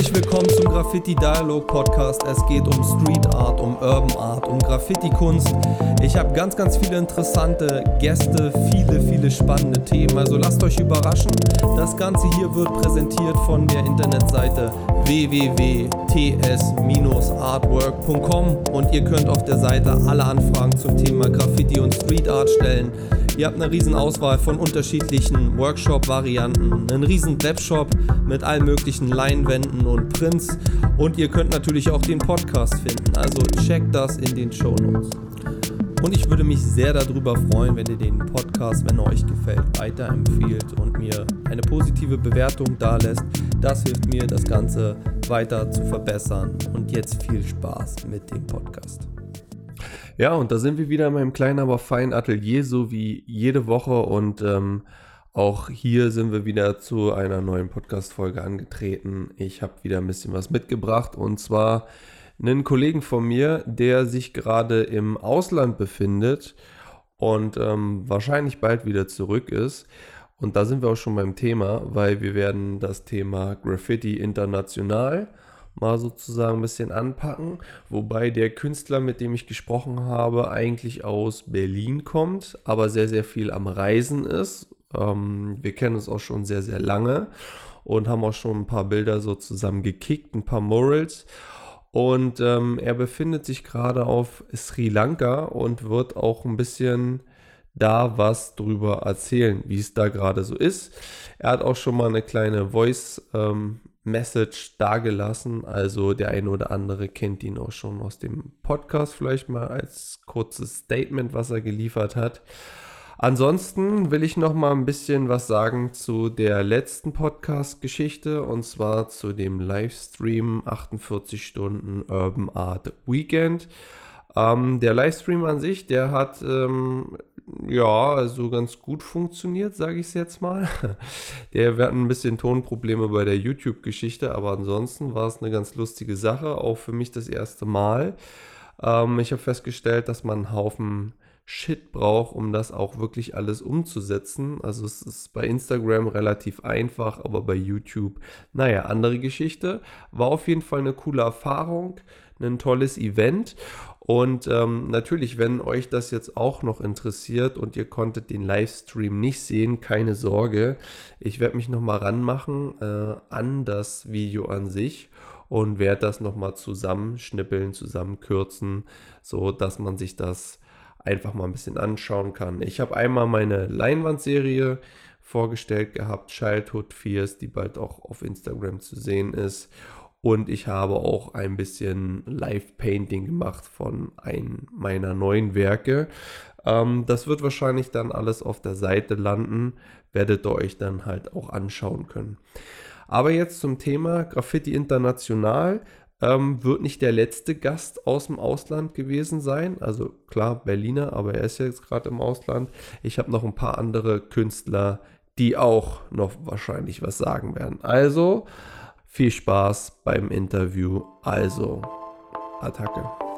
Herzlich willkommen zum Graffiti Dialog Podcast. Es geht um Street Art, um Urban Art, um Graffiti-Kunst. Ich habe ganz, ganz viele interessante Gäste, viele, viele spannende Themen. Also lasst euch überraschen. Das Ganze hier wird präsentiert von der Internetseite www.ts-artwork.com und ihr könnt auf der Seite alle Anfragen zum Thema Graffiti und Street Art stellen. Ihr habt eine riesen Auswahl von unterschiedlichen Workshop-Varianten, einen riesen Webshop mit allen möglichen Leinwänden und Prints und ihr könnt natürlich auch den Podcast finden. Also checkt das in den Show Notes. Und ich würde mich sehr darüber freuen, wenn ihr den Podcast, wenn er euch gefällt, weiterempfiehlt und mir eine positive Bewertung da lässt. Das hilft mir, das Ganze weiter zu verbessern. Und jetzt viel Spaß mit dem Podcast. Ja, und da sind wir wieder in meinem kleinen, aber feinen Atelier, so wie jede Woche. Und ähm, auch hier sind wir wieder zu einer neuen Podcast-Folge angetreten. Ich habe wieder ein bisschen was mitgebracht und zwar einen Kollegen von mir, der sich gerade im Ausland befindet und ähm, wahrscheinlich bald wieder zurück ist. Und da sind wir auch schon beim Thema, weil wir werden das Thema Graffiti international mal sozusagen ein bisschen anpacken. Wobei der Künstler, mit dem ich gesprochen habe, eigentlich aus Berlin kommt, aber sehr, sehr viel am Reisen ist. Ähm, wir kennen uns auch schon sehr, sehr lange und haben auch schon ein paar Bilder so zusammen gekickt, ein paar Morals. Und ähm, er befindet sich gerade auf Sri Lanka und wird auch ein bisschen da was drüber erzählen, wie es da gerade so ist. Er hat auch schon mal eine kleine Voice ähm, Message dagelassen. Also der eine oder andere kennt ihn auch schon aus dem Podcast, vielleicht mal als kurzes Statement, was er geliefert hat. Ansonsten will ich noch mal ein bisschen was sagen zu der letzten Podcast-Geschichte und zwar zu dem Livestream 48 Stunden Urban Art Weekend. Ähm, der Livestream an sich, der hat ähm, ja, also ganz gut funktioniert, sage ich es jetzt mal. Der, wir hatten ein bisschen Tonprobleme bei der YouTube-Geschichte, aber ansonsten war es eine ganz lustige Sache, auch für mich das erste Mal. Ähm, ich habe festgestellt, dass man einen Haufen Shit braucht, um das auch wirklich alles umzusetzen. Also es ist bei Instagram relativ einfach, aber bei YouTube, naja, andere Geschichte. War auf jeden Fall eine coole Erfahrung, ein tolles Event und ähm, natürlich, wenn euch das jetzt auch noch interessiert und ihr konntet den Livestream nicht sehen, keine Sorge. Ich werde mich nochmal ranmachen äh, an das Video an sich und werde das nochmal zusammenschnippeln, zusammenkürzen, so dass man sich das einfach mal ein bisschen anschauen kann. Ich habe einmal meine Leinwandserie vorgestellt gehabt, Childhood Fears, die bald auch auf Instagram zu sehen ist. Und ich habe auch ein bisschen Live-Painting gemacht von einem meiner neuen Werke. Ähm, das wird wahrscheinlich dann alles auf der Seite landen. Werdet ihr euch dann halt auch anschauen können. Aber jetzt zum Thema Graffiti International. Ähm, wird nicht der letzte Gast aus dem Ausland gewesen sein. Also klar, Berliner, aber er ist jetzt gerade im Ausland. Ich habe noch ein paar andere Künstler, die auch noch wahrscheinlich was sagen werden. Also viel Spaß beim Interview. Also, Attacke.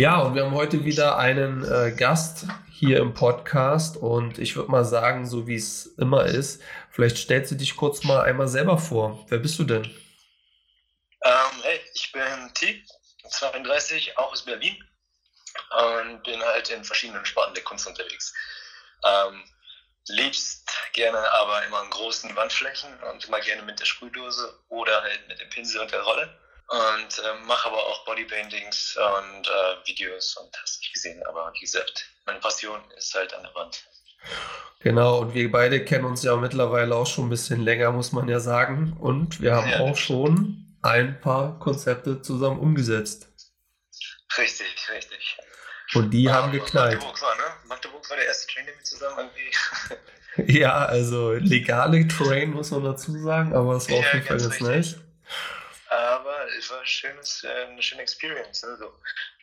Ja, und wir haben heute wieder einen äh, Gast hier im Podcast und ich würde mal sagen, so wie es immer ist, vielleicht stellst du dich kurz mal einmal selber vor. Wer bist du denn? Ähm, hey, ich bin T, 32, auch aus Berlin und bin halt in verschiedenen Sparten der Kunst unterwegs. Ähm, liebst gerne aber immer an großen Wandflächen und immer gerne mit der Sprühdose oder halt mit dem Pinsel und der Rolle. Und äh, mache aber auch Bodypaintings und äh, Videos und hast nicht gesehen. Aber wie gesagt, meine Passion ist halt an der Wand. Genau, und wir beide kennen uns ja mittlerweile auch schon ein bisschen länger, muss man ja sagen. Und wir haben ja, auch schon ein paar Konzepte zusammen umgesetzt. Richtig, richtig. Und die haben geknallt. Magdeburg war, ne? Magdeburg war der erste Train, den wir zusammen irgendwie. ja, also legale Train muss man dazu sagen, aber es war ja, auf jeden Fall ganz nice. Aber es war ein schönes, äh, eine schöne Experience. Also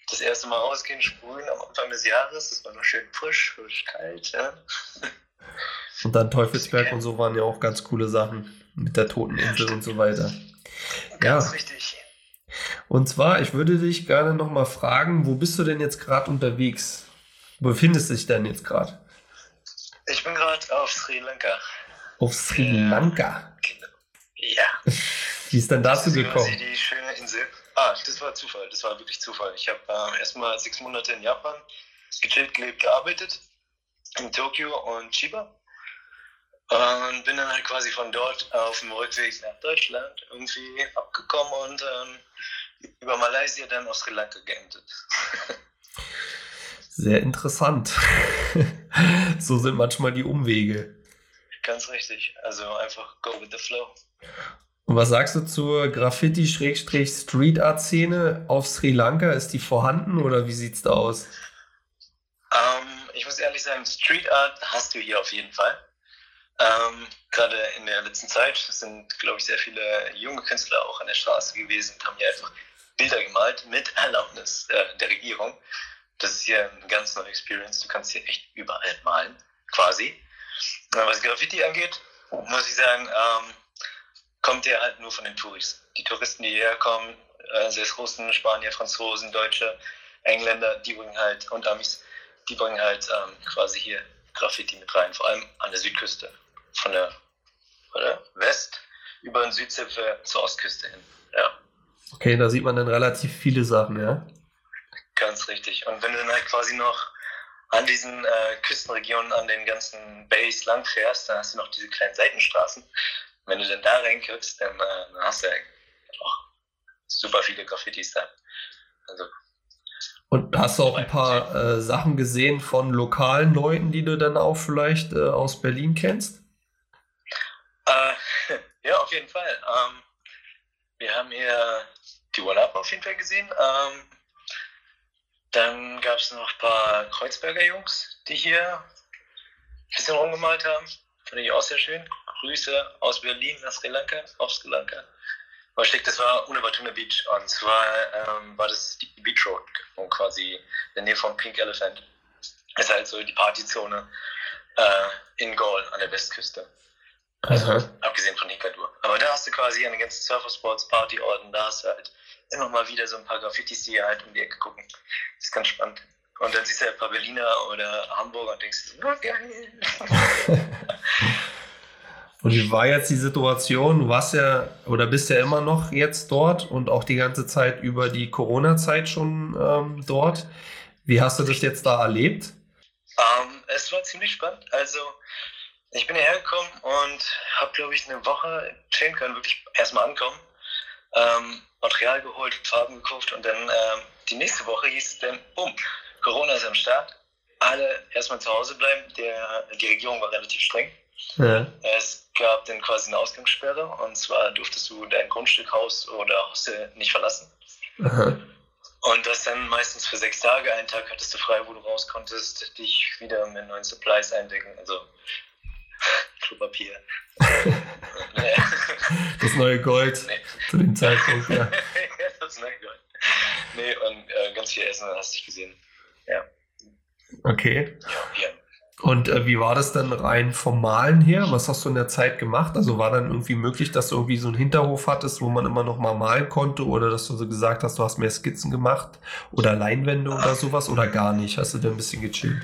das erste Mal rausgehen, sprühen am Anfang des Jahres, das war noch schön frisch, frisch kalt. Ja. Und dann Teufelsberg und so waren ja auch ganz coole Sachen mit der Toten Insel und so weiter. Ganz ja. richtig. Und zwar, ich würde dich gerne nochmal fragen, wo bist du denn jetzt gerade unterwegs? Wo befindest du dich denn jetzt gerade? Ich bin gerade auf Sri Lanka. Auf Sri Lanka? Genau. Ja. Wie ist denn dazu das ist gekommen? quasi die schöne Insel. Ah, das war Zufall. Das war wirklich Zufall. Ich habe ähm, erstmal sechs Monate in Japan gechillt, gelebt, gearbeitet. In Tokio und Chiba. Und bin dann halt quasi von dort auf dem Rückweg nach Deutschland irgendwie abgekommen und ähm, über Malaysia dann auf Sri Lanka geendet. Sehr interessant. so sind manchmal die Umwege. Ganz richtig. Also einfach go with the flow. Und was sagst du zur Graffiti-Street-Art-Szene auf Sri Lanka? Ist die vorhanden oder wie sieht's da aus? Ähm, ich muss ehrlich sagen, Street Art hast du hier auf jeden Fall. Ähm, Gerade in der letzten Zeit sind, glaube ich, sehr viele junge Künstler auch an der Straße gewesen und haben hier einfach Bilder gemalt mit Erlaubnis äh, der Regierung. Das ist hier eine ganz neue Experience. Du kannst hier echt überall malen, quasi. Was Graffiti angeht, muss ich sagen, ähm, kommt der halt nur von den Touristen. Die Touristen, die hierher kommen, äh, sei es Russen, Spanier, Franzosen, Deutsche, Engländer, die bringen halt, und Amis, die bringen halt ähm, quasi hier Graffiti mit rein, vor allem an der Südküste. Von der, von der West über den Südzipfel zur Ostküste hin. Ja. Okay, da sieht man dann relativ viele Sachen, ja? Ganz richtig. Und wenn du dann halt quasi noch an diesen äh, Küstenregionen, an den ganzen Bays lang fährst, dann hast du noch diese kleinen Seitenstraßen. Wenn du dann da reinguckst, dann, dann hast du ja auch super viele Graffitis da. Also, Und hast du auch ein paar äh, Sachen gesehen von lokalen Leuten, die du dann auch vielleicht äh, aus Berlin kennst? äh, ja, auf jeden Fall. Ähm, wir haben hier die One-Up auf jeden Fall gesehen. Ähm, dann gab es noch ein paar Kreuzberger Jungs, die hier ein bisschen rumgemalt haben. Fand ich auch sehr schön. Grüße aus Berlin nach Sri Lanka, auf Sri Lanka. Aber schick, das war Unabatuna Beach. Und zwar ähm, war das die Beach Road und quasi in der Nähe von Pink Elephant. Das ist halt so die Partyzone äh, in Gaul an der Westküste. Also Aha. abgesehen von Hikadur. Aber da hast du quasi an den ganzen Surfersports, Partyorten, da hast du halt immer mal wieder so ein paar Graffitis, die halt um die Ecke gucken. Das ist ganz spannend. Und dann siehst du halt ein paar Berliner oder Hamburger und denkst, so, oh, geil. Und wie war jetzt die Situation? Du warst ja oder bist ja immer noch jetzt dort und auch die ganze Zeit über die Corona-Zeit schon ähm, dort. Wie hast du das jetzt da erlebt? Ähm, es war ziemlich spannend. Also, ich bin hierher gekommen und habe, glaube ich, eine Woche chillen können, wirklich erstmal ankommen. Ähm, Material geholt, Farben gekauft und dann ähm, die nächste Woche hieß es dann, bumm, Corona ist am Start. Alle erstmal zu Hause bleiben. Der, die Regierung war relativ streng. Ja. Es gab dann quasi eine Ausgangssperre und zwar durftest du dein Grundstück, Haus oder Hostel nicht verlassen. Aha. Und das dann meistens für sechs Tage. Einen Tag hattest du frei, wo du raus konntest, dich wieder mit neuen Supplies eindecken. Also Klopapier. Das neue Gold Nee. zu dem Zeitpunkt, ja. das nein, Gott. Nee, und äh, ganz viel Essen hast du dich gesehen. Ja, Okay. ja, ja. Und äh, wie war das dann rein vom Malen her? Was hast du in der Zeit gemacht? Also war dann irgendwie möglich, dass du irgendwie so einen Hinterhof hattest, wo man immer noch mal malen konnte oder dass du so gesagt hast, du hast mehr Skizzen gemacht oder Leinwände oder sowas oder gar nicht? Hast du da ein bisschen gechillt?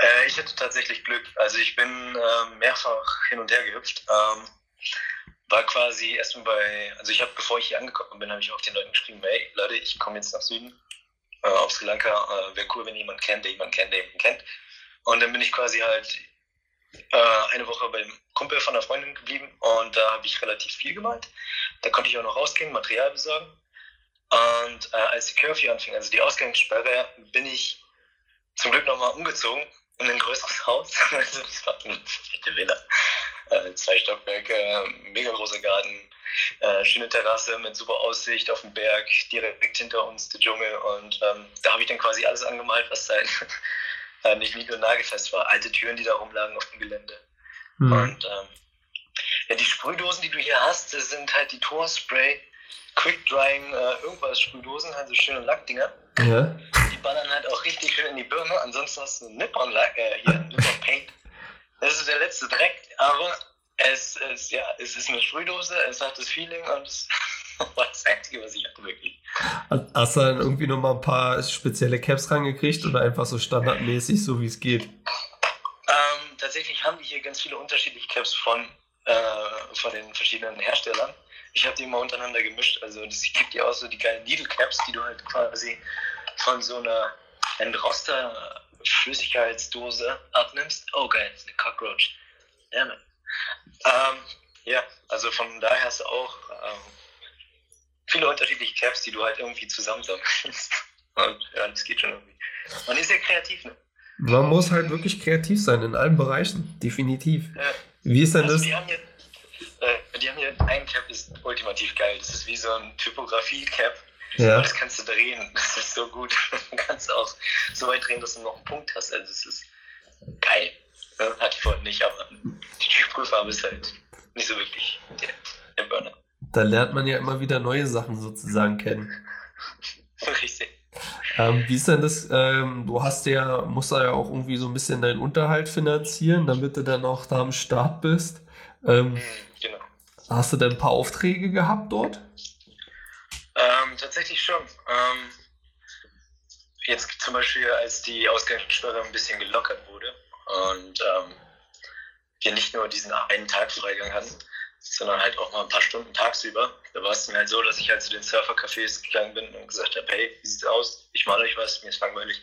Äh, ich hatte tatsächlich Glück. Also ich bin ähm, mehrfach hin und her gehüpft. Ähm, war quasi erstmal bei, also ich habe, bevor ich hier angekommen bin, habe ich auch den Leuten geschrieben, hey Leute, ich komme jetzt nach Süden, äh, auf Sri Lanka. Äh, Wäre cool, wenn jemand kennt, der jemanden kennt, der jemanden kennt. Und dann bin ich quasi halt äh, eine Woche beim Kumpel von einer Freundin geblieben und da habe ich relativ viel gemalt. Da konnte ich auch noch rausgehen, Material besorgen. Und äh, als die Curfew anfing, also die Ausgangssperre, bin ich zum Glück nochmal umgezogen in ein größeres Haus. Also das war eine fette Villa. Äh, zwei Stockwerke, mega großer Garten, äh, schöne Terrasse mit super Aussicht auf den Berg, direkt hinter uns der Dschungel. Und ähm, da habe ich dann quasi alles angemalt, was halt äh, nicht nied- und nagelfest war. Alte Türen, die da rumlagen auf dem Gelände. Hm. Und ähm, ja, die Sprühdosen, die du hier hast, das sind halt die Torspray, Quick Drying, äh, irgendwas Sprühdosen, also schöne Lackdinger. Ja. Die ballern halt auch richtig schön in die Birne. Ansonsten hast du Nippon Lack, äh, hier, Nippon Paint. Das ist der letzte Dreck, aber es ist, ja, es ist eine Sprühdose, es hat das Feeling und es war das Einzige, was ich hatte, wirklich. Hast du dann irgendwie nochmal ein paar spezielle Caps rangekriegt oder einfach so standardmäßig, so wie es geht? Ähm, tatsächlich haben die hier ganz viele unterschiedliche Caps von, äh, von den verschiedenen Herstellern. Ich habe die immer untereinander gemischt. Also es gibt ja auch so die geilen Needle Caps, die du halt quasi von so einer Enroster Flüssigkeitsdose abnimmst. Oh geil, eine Cockroach. Ja, ähm, ja, also von daher hast du auch ähm, viele unterschiedliche Caps, die du halt irgendwie zusammensammelst. Und ja, das geht schon irgendwie. Man ist ja kreativ, ne? Man muss halt wirklich kreativ sein in allen Bereichen, definitiv. Ja. Wie ist denn also das? Die haben, hier, äh, die haben hier ein Cap, ist ultimativ geil. Das ist wie so ein Typografie-Cap. Ja. Das kannst du drehen. Das ist so gut. Du kannst auch so weit drehen, dass du noch einen Punkt hast. Also, das ist geil. Hatte ich vorhin nicht, aber die Sprühfarbe ist halt nicht so wirklich der, der Burner. Da lernt man ja immer wieder neue Sachen sozusagen kennen. Richtig. Ähm, wie ist denn das? Ähm, du hast ja, musst ja auch irgendwie so ein bisschen deinen Unterhalt finanzieren, damit du dann auch da am Start bist. Ähm, mhm, genau. Hast du denn ein paar Aufträge gehabt dort? Ähm, tatsächlich schon. Ähm, jetzt zum Beispiel, als die Ausgangssperre ein bisschen gelockert wurde und ähm, wir nicht nur diesen einen Tag Freigang hatten, sondern halt auch mal ein paar Stunden tagsüber. Da war es mir halt so, dass ich halt zu den Surfer-Cafés gegangen bin und gesagt habe, hey, wie sieht's aus? Ich male euch was, mir ist langweilig.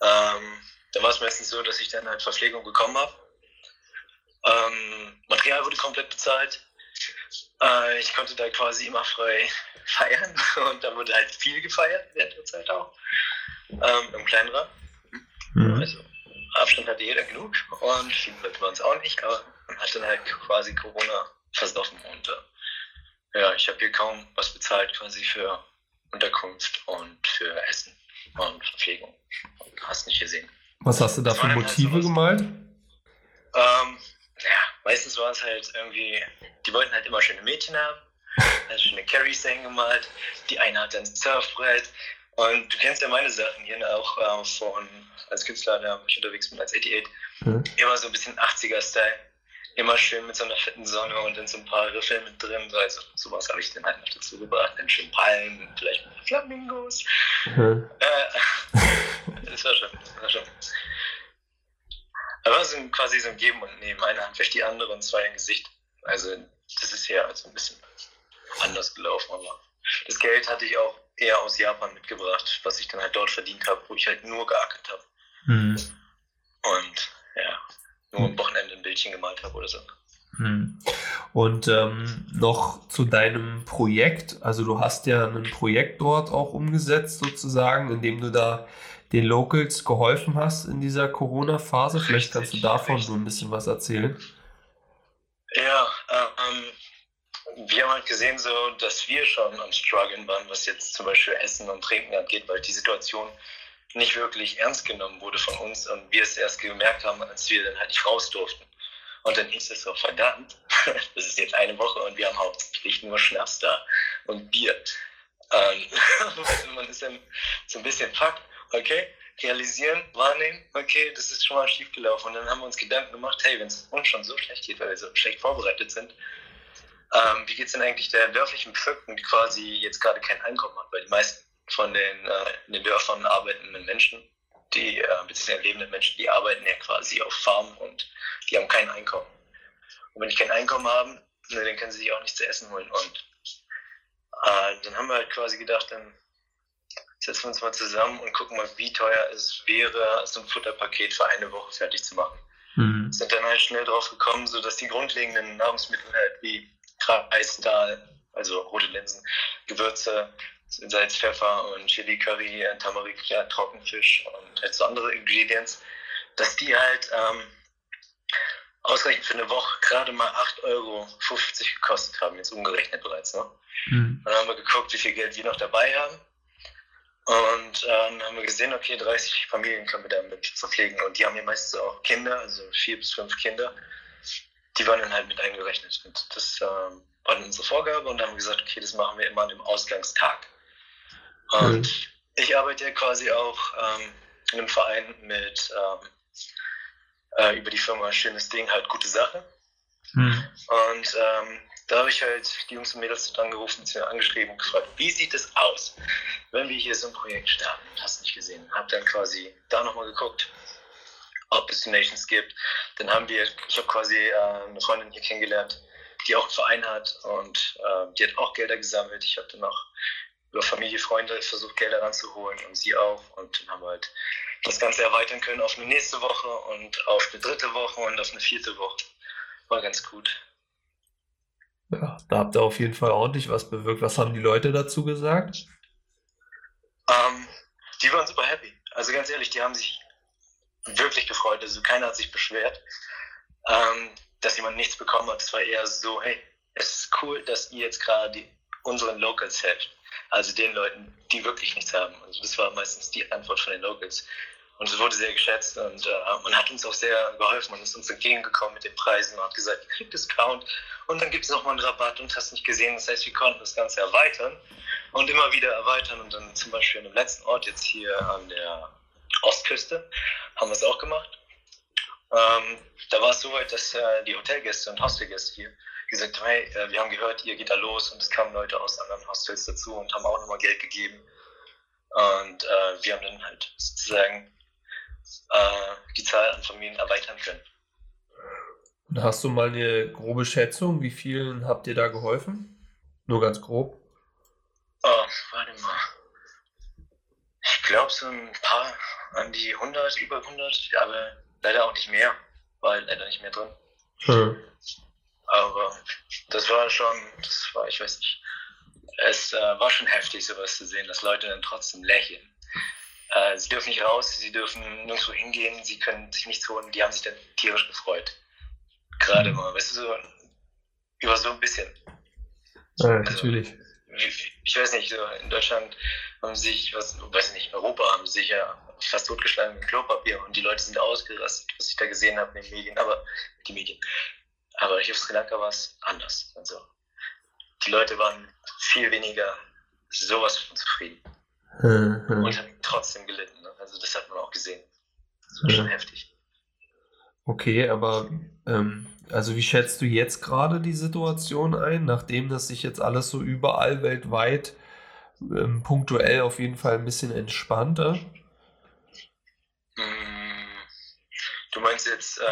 Ähm, da war es meistens so, dass ich dann halt Verpflegung bekommen habe. Ähm, Material wurde komplett bezahlt. Äh, ich konnte da quasi immer frei feiern und da wurde halt viel gefeiert während der Zeit auch. Ähm, Im kleinen Rahmen. Mhm. Also Abstand hatte jeder genug und viele Leute waren es auch nicht, aber man hat dann halt quasi Corona versoffen und äh, ja, ich habe hier kaum was bezahlt quasi für Unterkunft und für Essen und Verpflegung. Hast nicht gesehen. Was hast du da für Motive halt gemalt? Ähm, ja, meistens war es halt irgendwie, die wollten halt immer schöne Mädchen haben. Also schöne Carries gemalt. Die eine hat ein Surfbrett. Und du kennst ja meine Sachen hier auch äh, von, als Künstler, da ich unterwegs bin als 88. Mhm. Immer so ein bisschen 80er-Style immer schön mit so einer fetten Sonne und dann so ein paar Riffel mit drin. Also sowas habe ich dann halt noch dazu gebracht. Dann schön Palmen, vielleicht Flamingos. Mhm. Äh, das war schon, das war schon. Aber so quasi so ein Geben und Nehmen. Eine Hand wäscht die andere und zwei im Gesicht. Also das ist ja also ein bisschen anders gelaufen. Aber das Geld hatte ich auch eher aus Japan mitgebracht, was ich dann halt dort verdient habe, wo ich halt nur geackert habe. Mhm. Und ja, nur am Wochenende ein Bildchen gemalt habe oder so. Hm. Und ähm, noch zu deinem Projekt. Also du hast ja ein Projekt dort auch umgesetzt sozusagen, indem du da den Locals geholfen hast in dieser Corona-Phase. Vielleicht kannst du davon richtig. so ein bisschen was erzählen. Ja, ähm, wir haben halt gesehen, so, dass wir schon am Struggeln waren, was jetzt zum Beispiel Essen und Trinken angeht, weil die Situation nicht wirklich ernst genommen wurde von uns und wir es erst gemerkt haben, als wir dann halt nicht raus durften. Und dann hieß es so, verdammt, das ist jetzt eine Woche und wir haben hauptsächlich nur Schnaps da und Bier. Ähm, man ist dann so ein bisschen fuck, okay, realisieren, wahrnehmen, okay, das ist schon mal schief gelaufen. Und dann haben wir uns Gedanken gemacht, hey, wenn es uns schon so schlecht geht, weil wir so schlecht vorbereitet sind, ähm, wie geht es denn eigentlich der dörflichen Bevölkerung, die quasi jetzt gerade kein Einkommen hat, weil die meisten von den, äh, in den Dörfern arbeitenden Menschen, die, äh, beziehungsweise lebenden Menschen, die arbeiten ja quasi auf Farmen und die haben kein Einkommen. Und wenn die kein Einkommen haben, ne, dann können sie sich auch nichts zu essen holen. Und äh, dann haben wir halt quasi gedacht, dann setzen wir uns mal zusammen und gucken mal, wie teuer es wäre, so ein Futterpaket für eine Woche fertig zu machen. Mhm. Sind dann halt schnell drauf gekommen, so dass die grundlegenden Nahrungsmittel halt wie Reis, Dahl, also rote Linsen, Gewürze, Salz, Pfeffer und Chili Curry, äh, Tamarik, ja, Trockenfisch und halt so andere Ingredients, dass die halt ähm, ausreichend für eine Woche gerade mal 8,50 Euro gekostet haben, jetzt umgerechnet bereits. Ne? Mhm. Dann haben wir geguckt, wie viel Geld wir noch dabei haben. Und äh, dann haben wir gesehen, okay, 30 Familien können wir damit verpflegen. Und die haben ja meistens auch Kinder, also vier bis fünf Kinder. Die waren dann halt mit eingerechnet. Und das ähm, war dann unsere Vorgabe. Und dann haben wir gesagt, okay, das machen wir immer an dem Ausgangstag. Und mhm. ich arbeite ja quasi auch ähm, in einem Verein mit ähm, äh, über die Firma Schönes Ding, halt gute Sache. Mhm. Und ähm, da habe ich halt die Jungs und Mädels angerufen, sie angeschrieben und gefragt, wie sieht es aus, wenn wir hier so ein Projekt starten? Hast nicht gesehen. Hab dann quasi da nochmal geguckt, ob es Donations gibt. Dann haben wir, ich habe quasi äh, eine Freundin hier kennengelernt, die auch einen Verein hat und äh, die hat auch Gelder gesammelt. Ich habe dann auch über Familie, Freunde versucht, Gelder ranzuholen und sie auch. Und dann haben wir halt das Ganze erweitern können auf eine nächste Woche und auf eine dritte Woche und auf eine vierte Woche. War ganz gut. Ja, da habt ihr auf jeden Fall ordentlich was bewirkt. Was haben die Leute dazu gesagt? Ähm, die waren super happy. Also ganz ehrlich, die haben sich wirklich gefreut. Also keiner hat sich beschwert, ähm, dass jemand nichts bekommen hat. Es war eher so, hey, es ist cool, dass ihr jetzt gerade unseren Locals helft. Also den Leuten, die wirklich nichts haben. Also das war meistens die Antwort von den Locals. Und es wurde sehr geschätzt und äh, man hat uns auch sehr geholfen. Man ist uns entgegengekommen mit den Preisen und hat gesagt, ihr kriegt Discount und dann gibt es nochmal einen Rabatt und hast nicht gesehen. Das heißt, wir konnten das Ganze erweitern und immer wieder erweitern. Und dann zum Beispiel an dem letzten Ort jetzt hier an der Ostküste haben wir es auch gemacht. Ähm, da war es so weit, dass äh, die Hotelgäste und Hostelgäste hier gesagt haben, hey, äh, wir haben gehört, ihr geht da los und es kamen Leute aus anderen Hostels dazu und haben auch nochmal Geld gegeben. Und äh, wir haben dann halt sozusagen äh, die Zahl an Familien erweitern können. Und hast du mal eine grobe Schätzung, wie vielen habt ihr da geholfen? Nur ganz grob. Oh, warte mal. Ich glaube so ein paar an die 100, über 100, aber leider auch nicht mehr, weil leider nicht mehr drin. Hm. Aber das war schon, das war, ich weiß nicht, es äh, war schon heftig, sowas zu sehen, dass Leute dann trotzdem lächeln. Äh, sie dürfen nicht raus, sie dürfen nirgendwo hingehen, sie können sich nichts holen, die haben sich dann tierisch gefreut. Gerade mal, weißt du, so über so ein bisschen. Ja, also, natürlich. Ich, ich weiß nicht, so in Deutschland haben sich, was, weiß nicht, in Europa haben sich ja fast totgeschlagen mit Klopapier und die Leute sind ausgerastet, was ich da gesehen habe in den Medien, aber die Medien. Aber hier auf Sri Lanka war es anders. Also, die Leute waren viel weniger sowas von zufrieden. Mhm. Und haben trotzdem gelitten. Ne? Also das hat man auch gesehen. Das war schon heftig. Okay, aber ähm, also wie schätzt du jetzt gerade die Situation ein, nachdem das sich jetzt alles so überall weltweit ähm, punktuell auf jeden Fall ein bisschen entspannter? Mm, du meinst jetzt äh,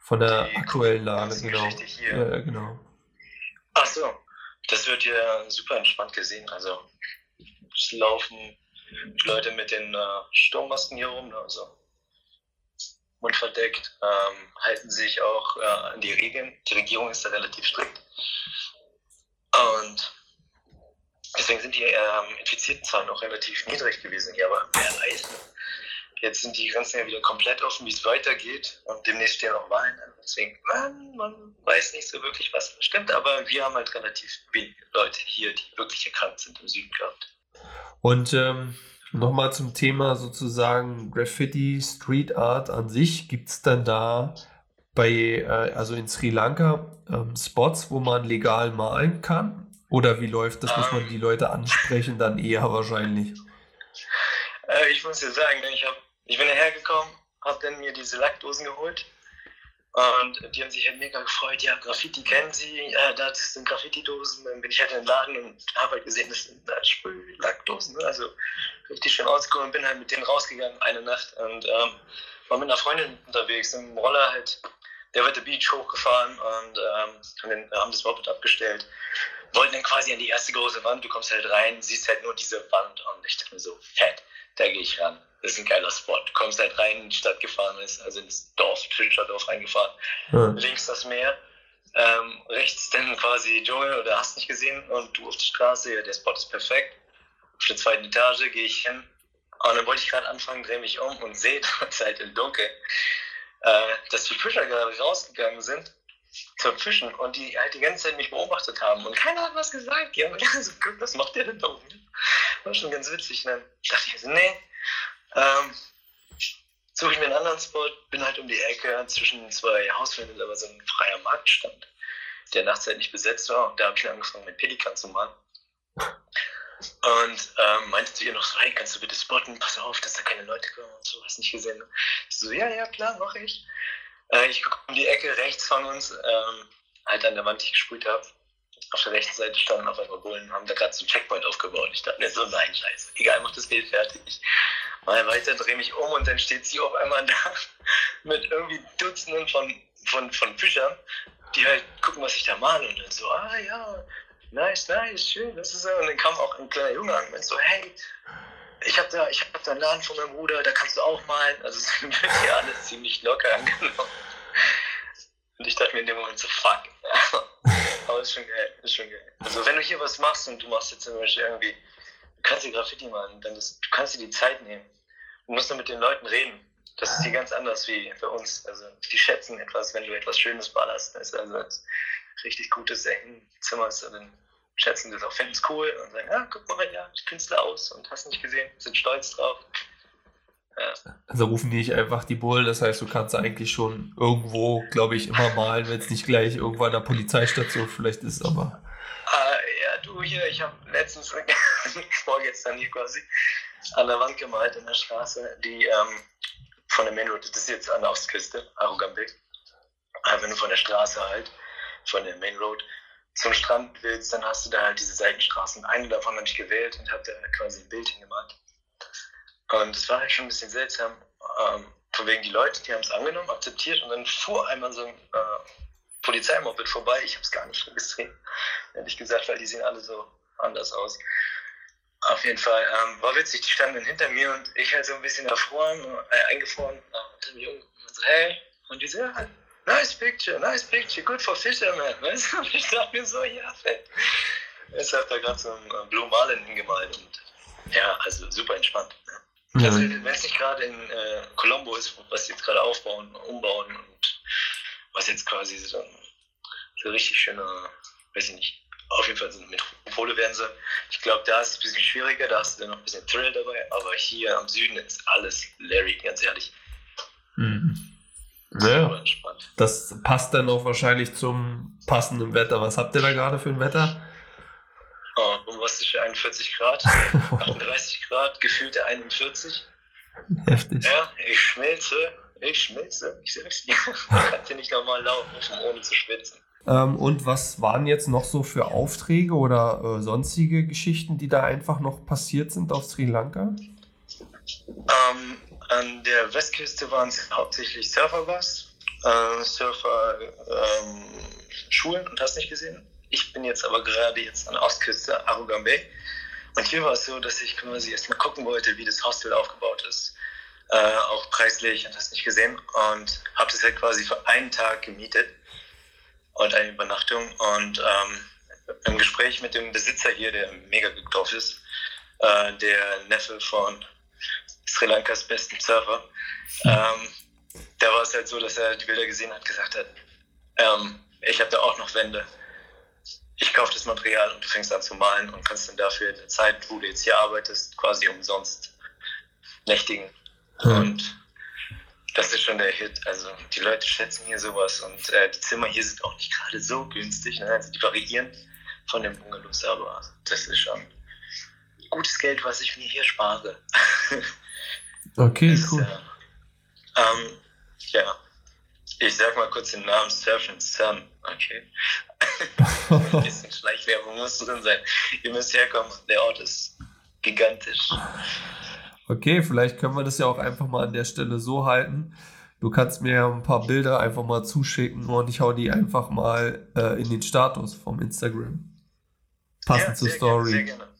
von der aktuellen Lage, genau. Ja, genau. Ach so, das wird ja super entspannt gesehen. Also es laufen Leute mit den äh, Sturmmasken hier rum, ne? also Mund verdeckt, ähm, halten sich auch äh, an die Regeln. Die Regierung ist da relativ strikt. Und deswegen sind die ähm, infizierten Zahlen auch relativ niedrig gewesen hier, aber wer weiß. Jetzt sind die Grenzen ja wieder komplett offen, wie es weitergeht. Und demnächst stehen auch Wahlen an. Deswegen, man, man weiß nicht so wirklich, was stimmt. Aber wir haben halt relativ wenige Leute hier, die wirklich erkrankt sind im Süden gehabt. Und ähm, nochmal zum Thema sozusagen Graffiti, Street Art an sich. Gibt es dann da bei, äh, also in Sri Lanka, ähm, Spots, wo man legal malen kann? Oder wie läuft das? Muss man die Leute ansprechen dann eher wahrscheinlich? Äh, ich muss dir sagen, ich, hab, ich bin hierher gekommen, habe dann mir diese Lackdosen geholt. Und die haben sich halt mega gefreut, ja, Graffiti kennen sie, ja, das sind Graffiti-Dosen. Dann bin ich halt in den Laden und habe halt gesehen, das sind halt Sprühlackdosen, ne? also richtig schön ausgekommen und bin halt mit denen rausgegangen eine Nacht und ähm, war mit einer Freundin unterwegs, im Roller halt. Der Wetter Beach hochgefahren und ähm, haben das Moped abgestellt. Wollten dann quasi an die erste große Wand, du kommst halt rein, siehst halt nur diese Wand und ich dachte mir so, fett, da gehe ich ran das ist ein geiler Spot. Du kommst halt rein in die Stadt gefahren, ist also ins Dorf, Fischerdorf reingefahren. Ja. Links das Meer, ähm, rechts dann quasi Dschungel oder hast nicht gesehen und du auf der Straße, ja, der Spot ist perfekt. Auf der zweiten Etage gehe ich hin und dann wollte ich gerade anfangen, drehe mich um und sehe dort halt im Dunkeln, äh, dass die Fischer gerade rausgegangen sind zum Fischen und die halt die ganze Zeit mich beobachtet haben und keiner hat was gesagt. Die haben gesagt, so, was macht der denn da oben? War schon ganz witzig. Und dann dachte ich so, nee, ähm, suche ich mir einen anderen Spot, bin halt um die Ecke zwischen zwei Hauswänden, aber so ein freier Marktstand, der nachts halt nicht besetzt war. Und da habe ich angefangen, mit Pelikan zu malen. Und ähm, meinte zu ihr noch so, hey, kannst du bitte spotten? Pass auf, dass da keine Leute kommen und so, hast nicht gesehen. Ne? Ich so, ja, ja, klar, mache ich. Äh, ich gucke um die Ecke rechts von uns, ähm, halt an der Wand, die ich gesprüht habe, auf der rechten Seite standen auf einmal Bullen, haben da gerade so einen Checkpoint aufgebaut. Ich dachte mir so, nein, scheiße, egal, mach das Bild fertig. Mal weiter, drehe mich um und dann steht sie auf einmal da mit irgendwie Dutzenden von, von, von Fischern, die halt gucken, was ich da male und dann so, ah ja, nice, nice, schön, das ist so. Und dann kam auch ein kleiner Junge an und so, hey, ich habe da, hab da einen Laden von meinem Bruder, da kannst du auch malen. Also es wird hier alles ziemlich locker angenommen. Und ich dachte mir in dem Moment so, fuck. Aber ist schon geil, ist schon geil. Also wenn du hier was machst und du machst jetzt zum Beispiel irgendwie, du kannst dir Graffiti malen, dann ist, du kannst dir die Zeit nehmen. Du musst nur mit den Leuten reden. Das ist hier ganz anders wie bei uns. Also die schätzen etwas, wenn du etwas Schönes ballerst. Das ist also ein richtig gutes Zimmer ist, dann schätzen das auch, finden es cool und sagen, ja, guck mal, ja, die Künstler aus und hast nicht gesehen, sind stolz drauf. Also rufen die nicht einfach die Bullen, das heißt, du kannst eigentlich schon irgendwo, glaube ich, immer malen, wenn es nicht gleich irgendwo an der Polizeistation vielleicht ist, aber. Ah, ja, du hier, ich habe letztens, vorgestern hier quasi, an der Wand gemalt in der Straße, die ähm, von der Main Road, das ist jetzt an der Ostküste, Arugambek. Aber wenn du von der Straße halt, von der Main Road, zum Strand willst, dann hast du da halt diese Seitenstraßen. Eine davon habe ich gewählt und habe da quasi ein Bild hingemalt. Und es war halt schon ein bisschen seltsam. Ähm, von wegen die Leute, die haben es angenommen, akzeptiert und dann fuhr einmal so ein äh, Polizeimoped vorbei. Ich habe es gar nicht registriert, ehrlich gesagt, weil die sehen alle so anders aus. Auf jeden Fall ähm, war witzig, die standen hinter mir und ich halt so ein bisschen erfroren, äh, eingefroren. Äh, und Jungen und so, hey, und die so, ja, nice picture, nice picture, good for fisherman. Weißt du? Ich dachte mir so, ja, fett. Ich habe da gerade so ein äh, Blue Marlin hingemalt und ja, also super entspannt. Ja. Also, wenn es nicht gerade in äh, Colombo ist, was sie jetzt gerade aufbauen, umbauen und was jetzt quasi so, so richtig schöne, weiß ich nicht, auf jeden Fall sind Metropole werden sie. Ich glaube, da ist es ein bisschen schwieriger, da hast du dann noch ein bisschen Thrill dabei, aber hier am Süden ist alles Larry, ganz ehrlich. Mhm. Ja, das passt dann auch wahrscheinlich zum passenden Wetter. Was habt ihr da gerade für ein Wetter? Bombastische 41 Grad, 38 Grad, gefühlte 41. Heftig. Ja, ich schmelze, ich schmelze, ich sag's dir. Ich kann hier nicht normal laufen, ohne zu schwitzen. Ähm, und was waren jetzt noch so für Aufträge oder äh, sonstige Geschichten, die da einfach noch passiert sind auf Sri Lanka? Ähm, an der Westküste waren es hauptsächlich Surferbus, äh, Surfer, ähm, und hast nicht gesehen. Ich bin jetzt aber gerade jetzt an der Ostküste, Arugan Bay. Und hier war es so, dass ich quasi erstmal gucken wollte, wie das Hostel aufgebaut ist. Äh, auch preislich und hast nicht gesehen. Und habe das halt quasi für einen Tag gemietet und eine Übernachtung. Und ähm, im Gespräch mit dem Besitzer hier, der mega gut drauf ist, äh, der Neffe von Sri Lankas besten Surfer. Ähm, da war es halt so, dass er die Bilder gesehen hat, gesagt hat, ähm, ich habe da auch noch Wände. Ich kaufe das Material und du fängst an zu malen und kannst dann dafür in der Zeit, wo du jetzt hier arbeitest, quasi umsonst nächtigen. Mhm. Und das ist schon der Hit. Also die Leute schätzen hier sowas und äh, die Zimmer hier sind auch nicht gerade so günstig. Ne? Also die variieren von den Bungalows, aber das ist schon gutes Geld, was ich mir hier spare. Okay, das, cool. Äh, ähm, ja, ich sag mal kurz den Namen Surf and Sun. Okay. Ein bisschen Schleichwerbung muss drin sein. Ihr müsst herkommen, der Ort ist gigantisch. Okay, vielleicht können wir das ja auch einfach mal an der Stelle so halten. Du kannst mir ja ein paar Bilder einfach mal zuschicken und ich hau die einfach mal äh, in den Status vom Instagram. Passend ja, zur Story. Gerne, sehr gerne.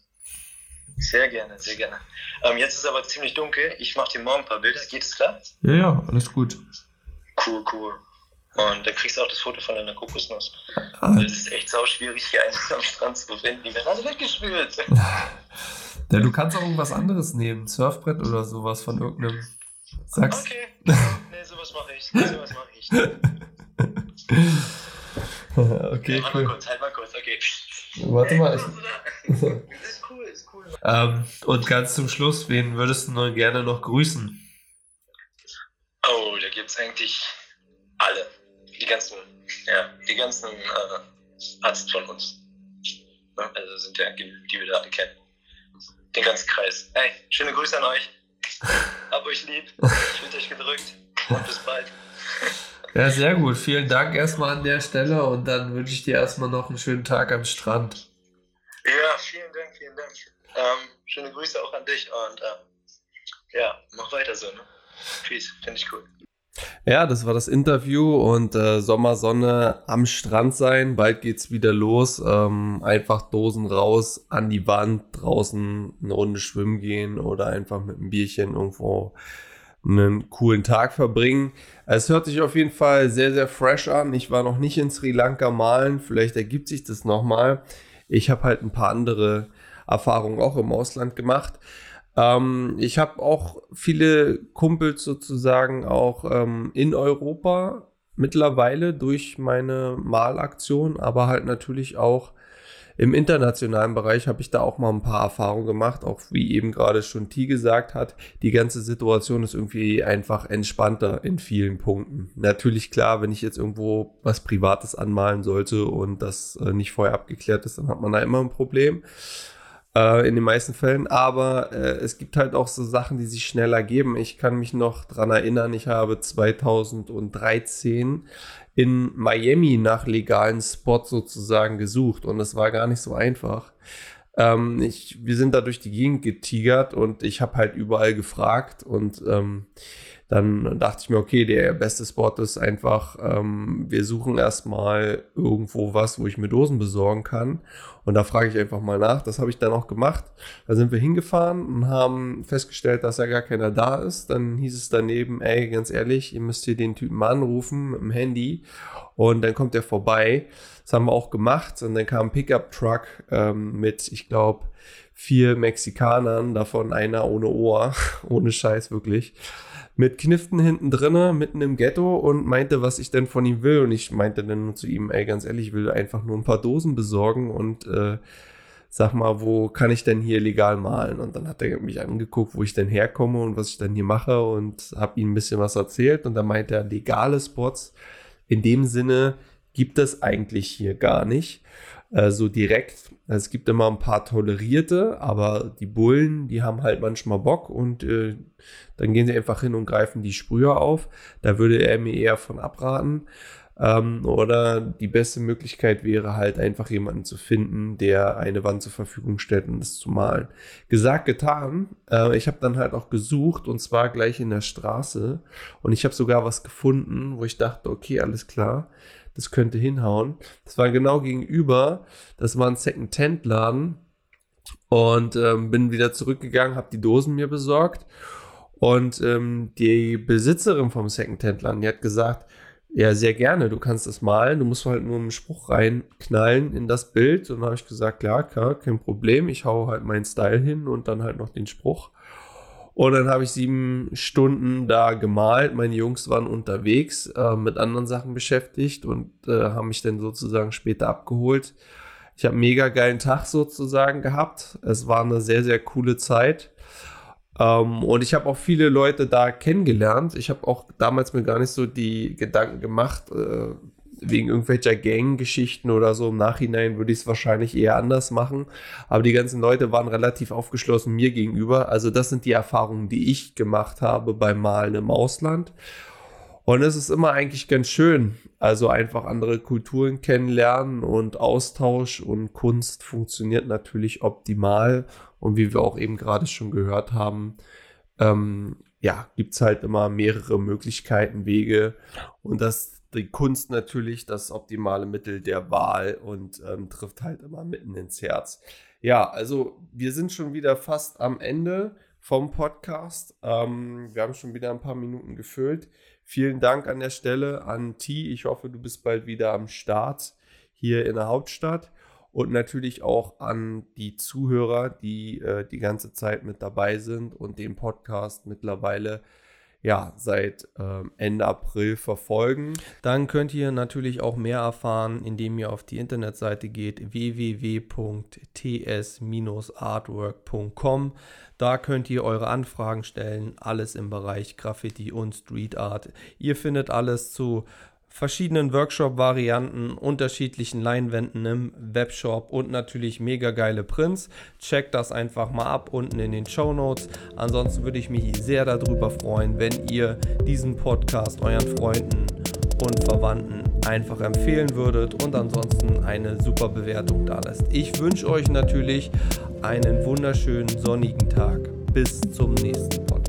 Sehr gerne, sehr gerne. Ähm, jetzt ist aber ziemlich dunkel. Ich mache dir morgen ein paar Bilder. Geht es klar? Ja, ja, alles gut. Cool, cool. Und dann kriegst du auch das Foto von deiner Kokosnuss. Ah. Es ist echt sau schwierig, hier einen am Strand zu finden. Die werden alle weggespült. Ja, du kannst auch irgendwas anderes nehmen. Surfbrett oder sowas von irgendeinem. Sag's. Okay. nee, sowas mache ich. Sowas mache ich. okay, ja, cool. mal kurz, halt mal kurz. Okay. Warte mal. Ich... ist cool, ist cool. Ähm, und ganz zum Schluss, wen würdest du gerne noch grüßen? Oh, da gibt es eigentlich alle. Die ganzen, ja, die ganzen äh, Arzt von uns. Also sind ja genügend, die wir da alle kennen. Den ganzen Kreis. Hey, schöne Grüße an euch. Hab euch lieb. Ich wünsche euch gedrückt. Und bis bald. Ja, sehr gut. Vielen Dank erstmal an der Stelle und dann wünsche ich dir erstmal noch einen schönen Tag am Strand. Ja, vielen Dank, vielen Dank. Ähm, schöne Grüße auch an dich und äh, ja, mach weiter so. Ne? Peace, finde ich cool. Ja, das war das Interview und äh, Sommersonne am Strand sein. Bald geht's wieder los. Ähm, einfach Dosen raus, an die Wand, draußen eine Runde schwimmen gehen oder einfach mit einem Bierchen irgendwo einen coolen Tag verbringen. Es hört sich auf jeden Fall sehr, sehr fresh an. Ich war noch nicht in Sri Lanka malen. Vielleicht ergibt sich das nochmal. Ich habe halt ein paar andere Erfahrungen auch im Ausland gemacht. Ähm, ich habe auch viele Kumpels sozusagen auch ähm, in Europa mittlerweile durch meine Malaktion, aber halt natürlich auch im internationalen Bereich habe ich da auch mal ein paar Erfahrungen gemacht, auch wie eben gerade schon T gesagt hat, die ganze Situation ist irgendwie einfach entspannter in vielen Punkten. Natürlich klar, wenn ich jetzt irgendwo was Privates anmalen sollte und das äh, nicht vorher abgeklärt ist, dann hat man da immer ein Problem äh, in den meisten Fällen. Aber äh, es gibt halt auch so Sachen, die sich schneller geben. Ich kann mich noch dran erinnern, ich habe 2013 in Miami nach legalen Spots sozusagen gesucht und es war gar nicht so einfach. Ähm, ich, wir sind da durch die Gegend getigert und ich habe halt überall gefragt und ähm, dann dachte ich mir, okay, der beste Spot ist einfach, ähm, wir suchen erstmal irgendwo was, wo ich mir Dosen besorgen kann. Und da frage ich einfach mal nach. Das habe ich dann auch gemacht. Da sind wir hingefahren und haben festgestellt, dass ja gar keiner da ist. Dann hieß es daneben, ey, ganz ehrlich, ihr müsst hier den Typen anrufen mit dem Handy. Und dann kommt er vorbei. Das haben wir auch gemacht. Und dann kam ein Pickup-Truck ähm, mit, ich glaube, vier Mexikanern, davon einer ohne Ohr, ohne Scheiß wirklich mit Kniften hinten drinne, mitten im Ghetto und meinte, was ich denn von ihm will. Und ich meinte dann nur zu ihm, ey, ganz ehrlich, ich will einfach nur ein paar Dosen besorgen und äh, sag mal, wo kann ich denn hier legal malen? Und dann hat er mich angeguckt, wo ich denn herkomme und was ich denn hier mache und habe ihm ein bisschen was erzählt. Und dann meinte er, legale Spots in dem Sinne gibt es eigentlich hier gar nicht äh, so direkt. Es gibt immer ein paar tolerierte, aber die Bullen, die haben halt manchmal Bock und äh, dann gehen sie einfach hin und greifen die Sprüher auf. Da würde er mir eher von abraten. Ähm, oder die beste Möglichkeit wäre halt einfach jemanden zu finden, der eine Wand zur Verfügung stellt, um das zu malen. Gesagt, getan. Äh, ich habe dann halt auch gesucht und zwar gleich in der Straße. Und ich habe sogar was gefunden, wo ich dachte, okay, alles klar das könnte hinhauen. Das war genau gegenüber, das war ein Second-Tent-Laden und ähm, bin wieder zurückgegangen, habe die Dosen mir besorgt und ähm, die Besitzerin vom Second-Tent-Laden, die hat gesagt, ja, sehr gerne, du kannst das malen, du musst halt nur einen Spruch reinknallen in das Bild. Und dann habe ich gesagt, ja, klar, kein Problem, ich hau halt meinen Style hin und dann halt noch den Spruch. Und dann habe ich sieben Stunden da gemalt. Meine Jungs waren unterwegs, äh, mit anderen Sachen beschäftigt und äh, haben mich dann sozusagen später abgeholt. Ich habe einen mega geilen Tag sozusagen gehabt. Es war eine sehr, sehr coole Zeit. Ähm, und ich habe auch viele Leute da kennengelernt. Ich habe auch damals mir gar nicht so die Gedanken gemacht, äh, wegen irgendwelcher Gang-Geschichten oder so. Im Nachhinein würde ich es wahrscheinlich eher anders machen. Aber die ganzen Leute waren relativ aufgeschlossen mir gegenüber. Also das sind die Erfahrungen, die ich gemacht habe beim Malen im Ausland. Und es ist immer eigentlich ganz schön. Also einfach andere Kulturen kennenlernen und Austausch und Kunst funktioniert natürlich optimal. Und wie wir auch eben gerade schon gehört haben, ähm, ja, gibt es halt immer mehrere Möglichkeiten, Wege. Und das die Kunst natürlich das optimale Mittel der Wahl und ähm, trifft halt immer mitten ins Herz. Ja, also wir sind schon wieder fast am Ende vom Podcast. Ähm, wir haben schon wieder ein paar Minuten gefüllt. Vielen Dank an der Stelle an T. Ich hoffe, du bist bald wieder am Start hier in der Hauptstadt. Und natürlich auch an die Zuhörer, die äh, die ganze Zeit mit dabei sind und den Podcast mittlerweile ja, seit ähm, Ende April verfolgen. Dann könnt ihr natürlich auch mehr erfahren, indem ihr auf die Internetseite geht www.ts-artwork.com. Da könnt ihr eure Anfragen stellen, alles im Bereich Graffiti und Street Art. Ihr findet alles zu verschiedenen Workshop-Varianten, unterschiedlichen Leinwänden im Webshop und natürlich mega geile Prints. Checkt das einfach mal ab unten in den Show Notes. Ansonsten würde ich mich sehr darüber freuen, wenn ihr diesen Podcast euren Freunden und Verwandten einfach empfehlen würdet und ansonsten eine super Bewertung da lässt. Ich wünsche euch natürlich einen wunderschönen sonnigen Tag. Bis zum nächsten Mal.